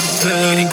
the bell.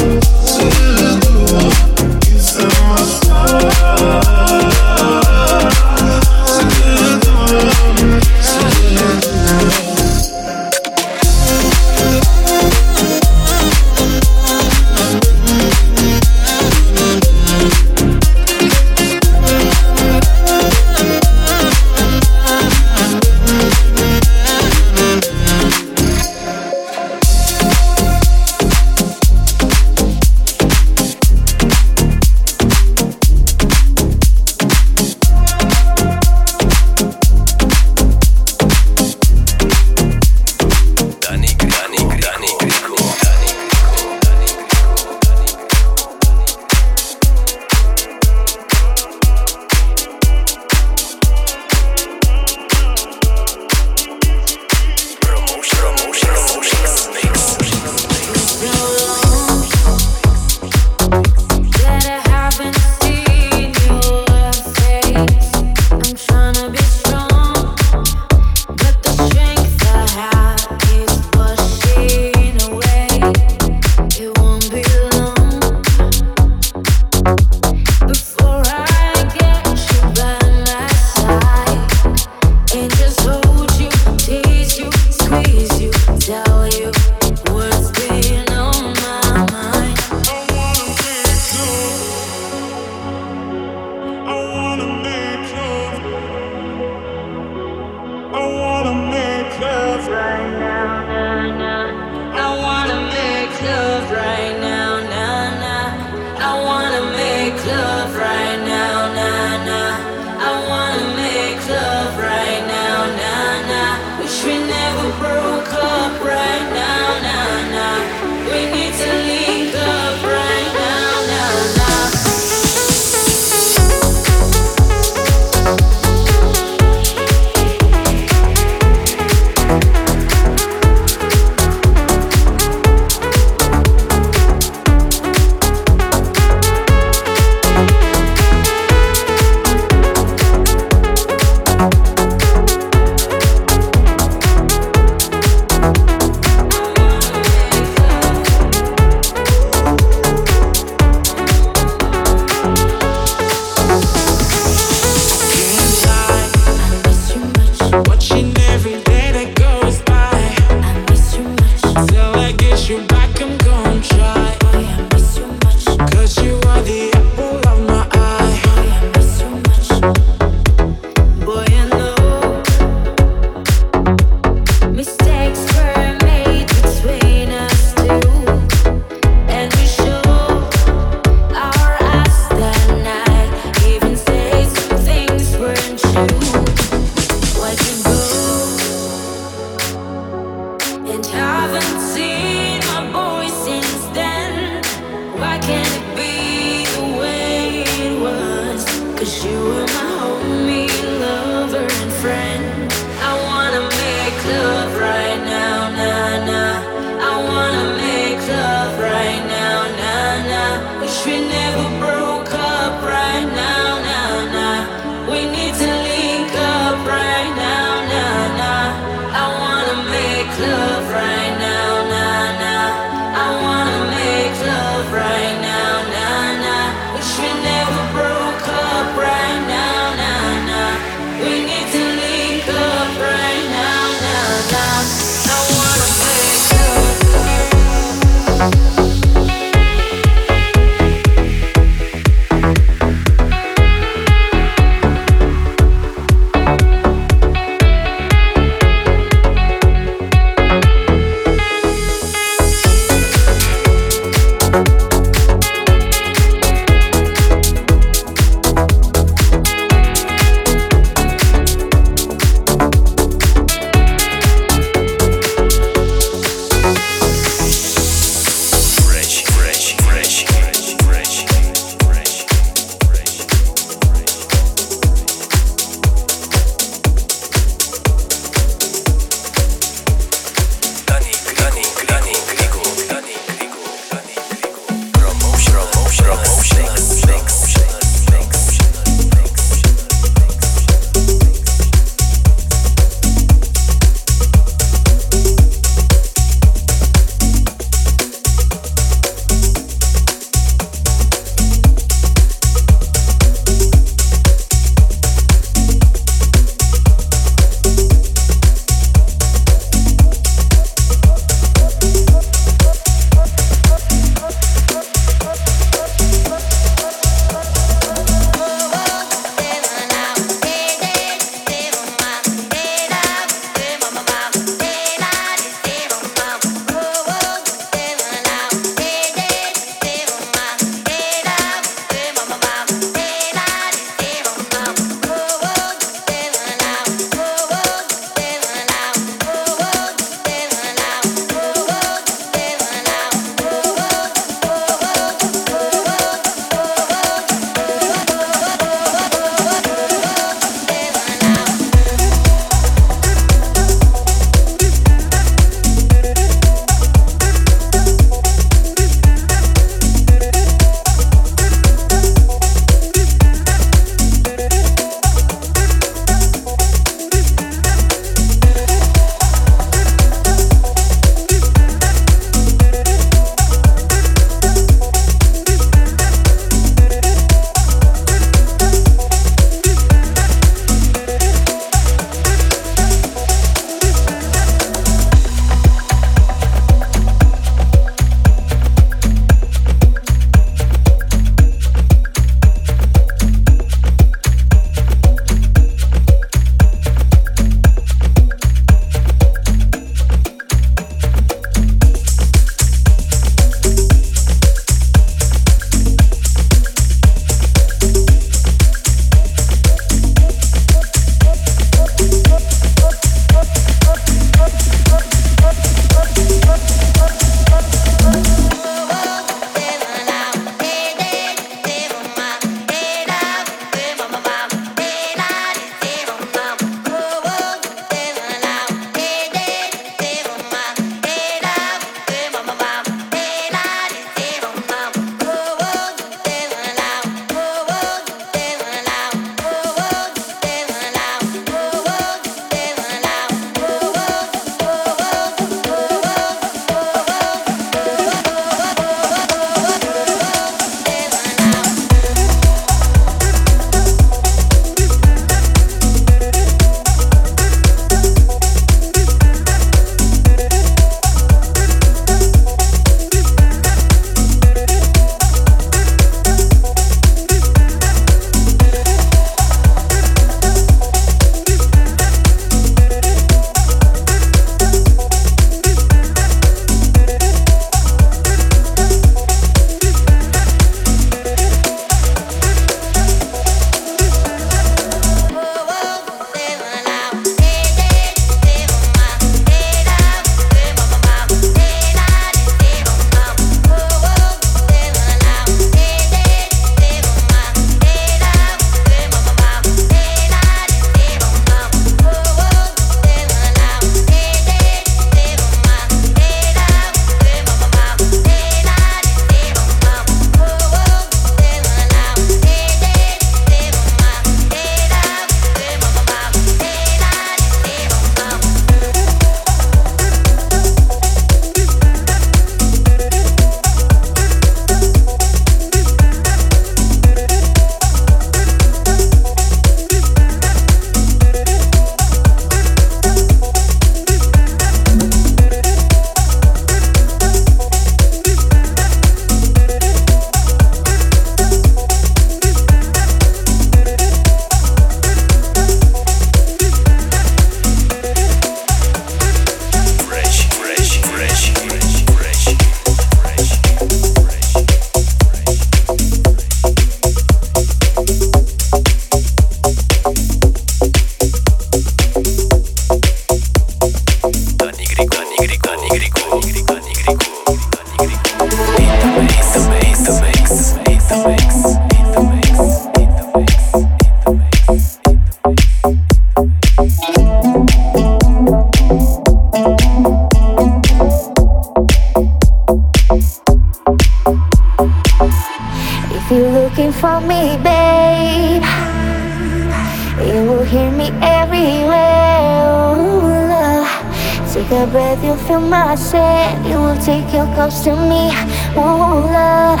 Ooh, love.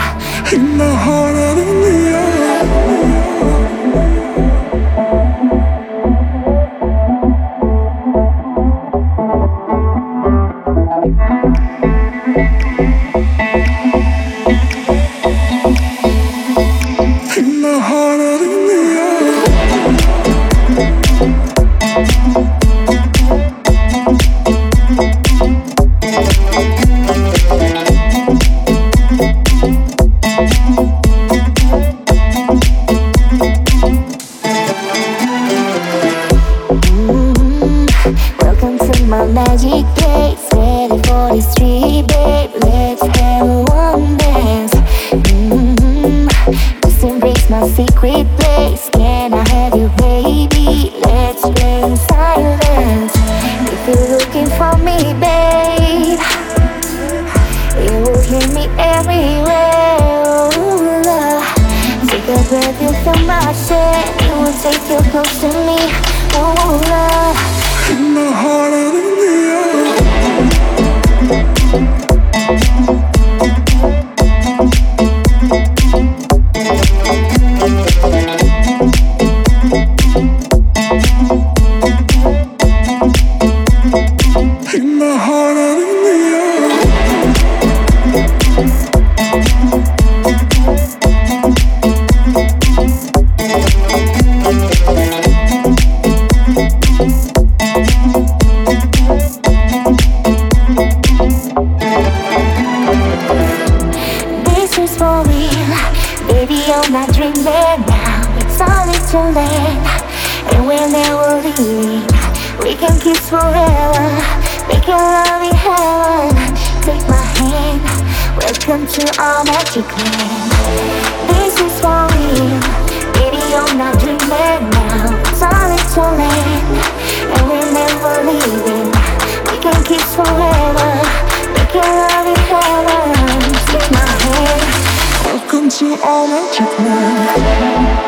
In the heart of feel close to me. Oh, oh, oh, love. In my heart. We can kiss forever, make your love in heaven. Take my hand, welcome to our magic land. This is for real, baby, you're not dreaming now. Solid to land, and we're never leaving. We can kiss forever, make your love in heaven. Take my hand, welcome to our magic land.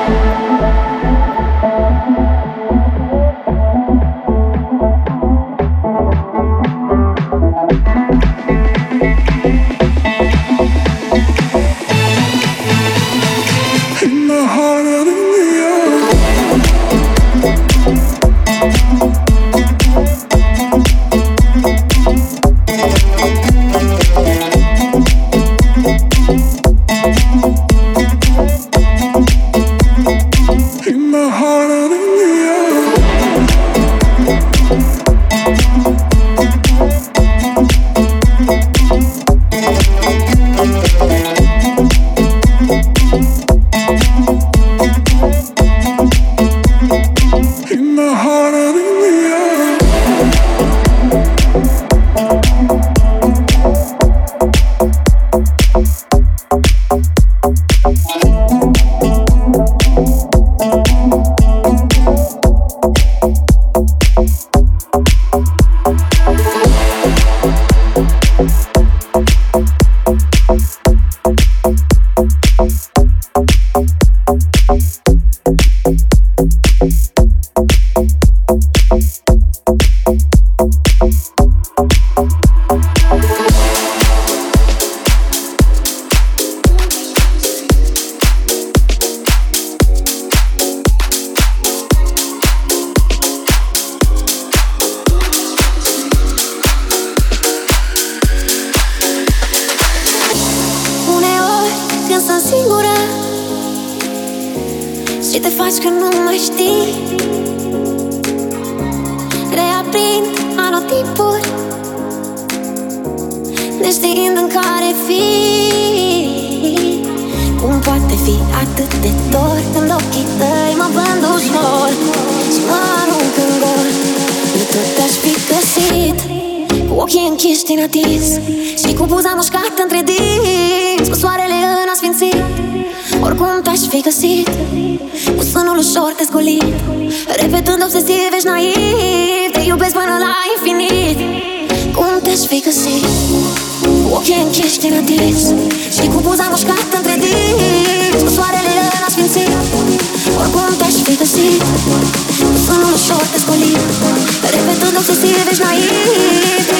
ochii ești inatins. Și cu buza mușcată între dinți Cu soarele în asfințit. Oricum te-aș fi găsit Cu sânul ușor te zgolit Repetând obsesiv ești naiv Te iubesc până la infinit. Cum te-aș fi găsit? Cu ochii închiși inatins Și cu buza mușcată între dinți Cu soarele în asfințit. Oricum te-aș fi găsit Cu sânul ușor te zgolit Repetând obsesiv ești naiv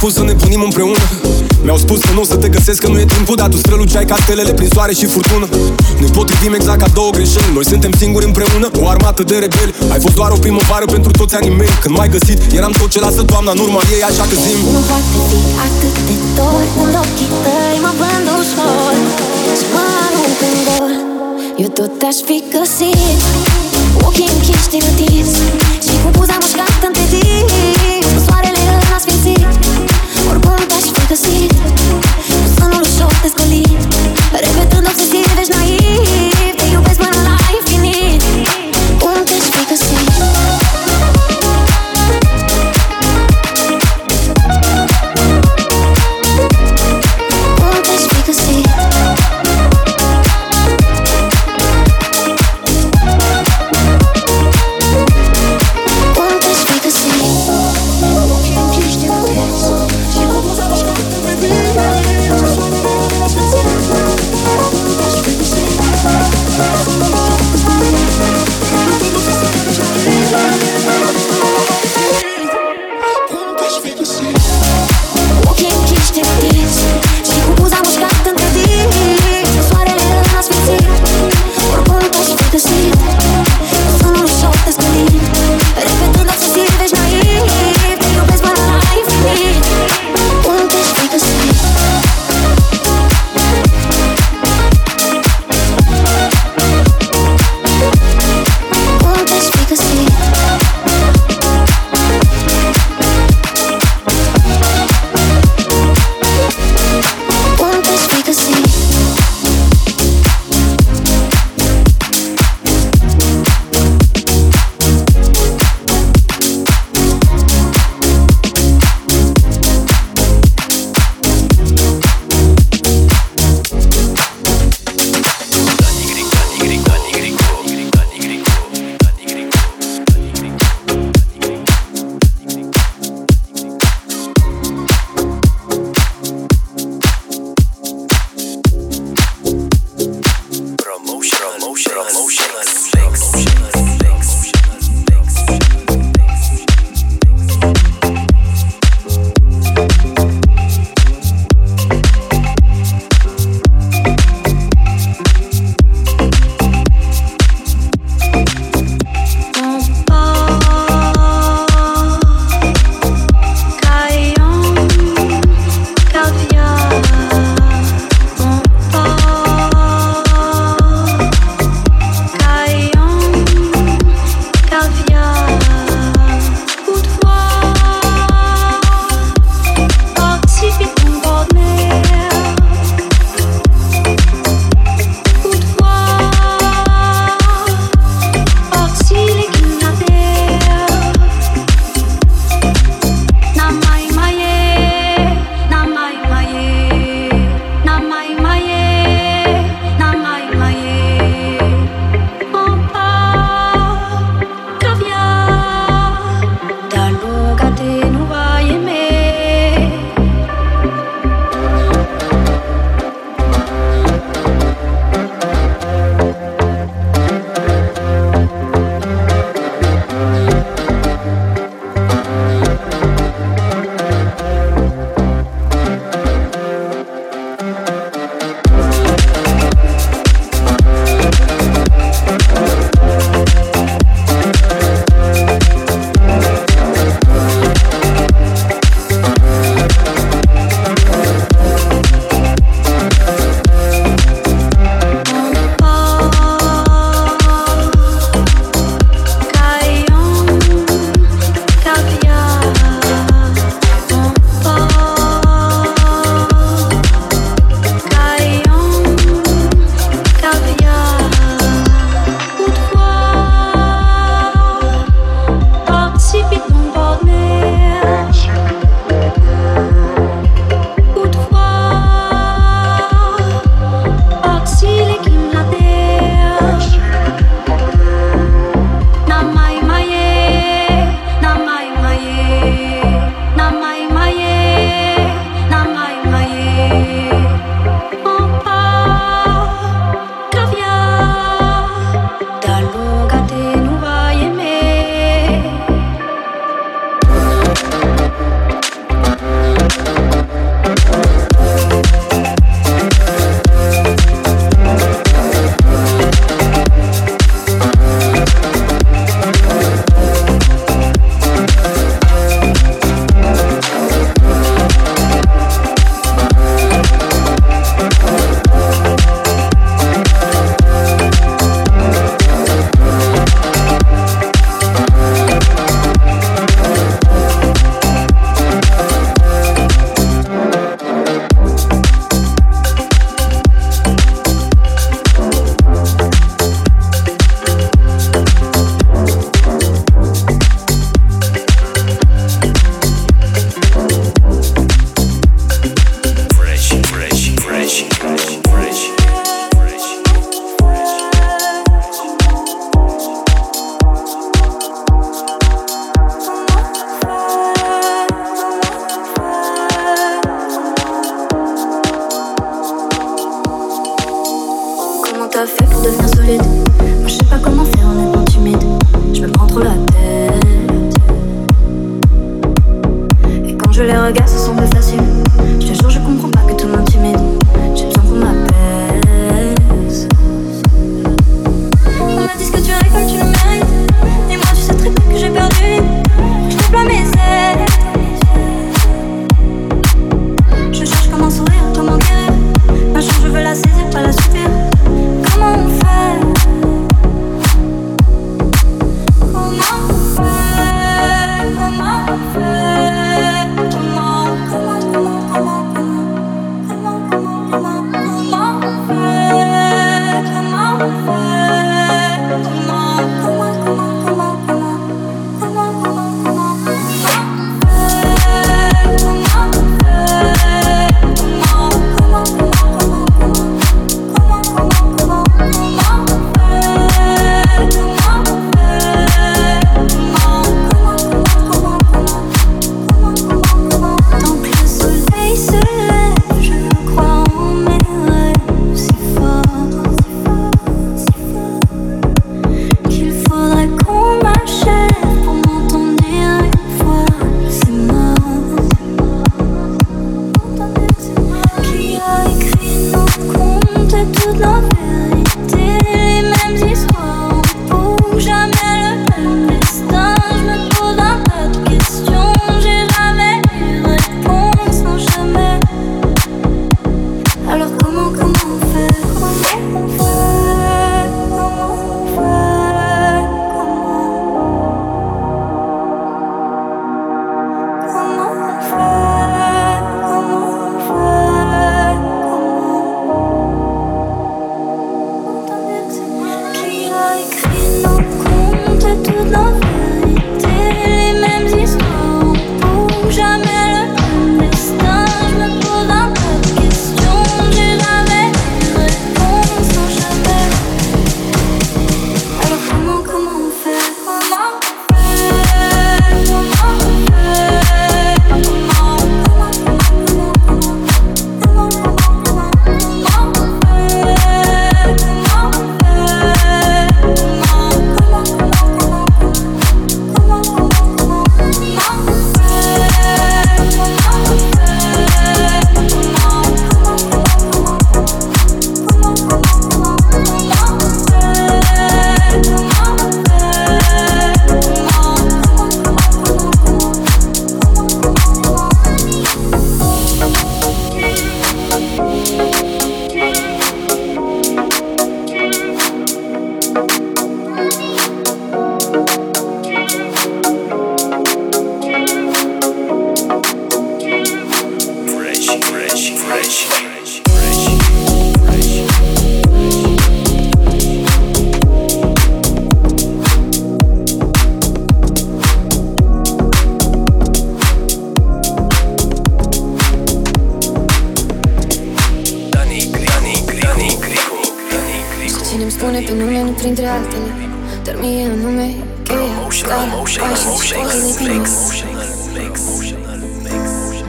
Și ne-am propus să ne punim împreună. Mi-au spus că nu o să te găsesc, că nu e timpul Dar tu străluceai ca stelele prin soare și furtună. Ne potrivim exact ca două greșeli Noi suntem singuri împreună, o armată de rebeli. Ai fost doar o primăvară pentru toți anii mei Când m-ai găsit, eram tot ce lasă toamna în urma ei Așa că zim. Nu poate fi atât de dor Când ochii tăi mă vând ușor. Și mă arunc în gol Eu tot aș fi găsit. Ochii închiși te gătiți Și cu buza mușcată găsit Cu sânul ușor te zgolit Repetând obsesiv, ești naiv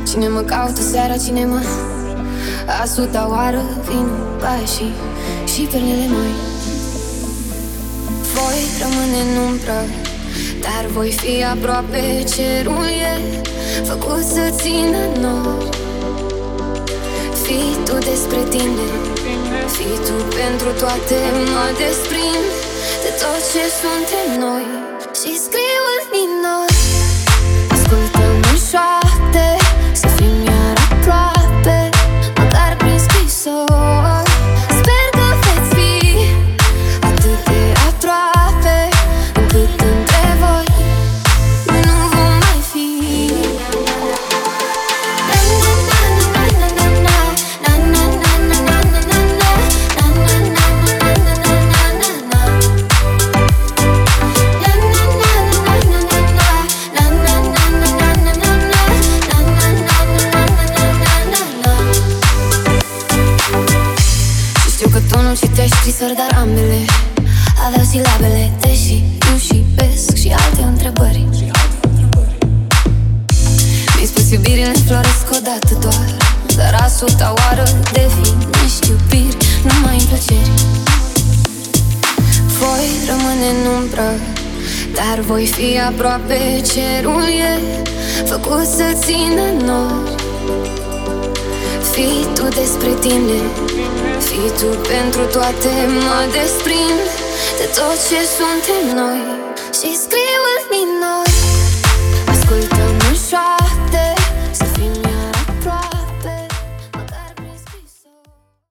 Cine mă caută seara, cine mă A suta oară vin pașii Și perlele noi. Voi rămâne în umbră Dar voi fi aproape Cerul e făcut să țină nori. Fii tu despre tine Fii tu pentru toate Mă desprind de tot ce suntem noi. Și scrie voi fi aproape cerul e Făcut să țină nori. Fii tu despre tine Fii tu pentru toate Mă desprind de tot ce suntem noi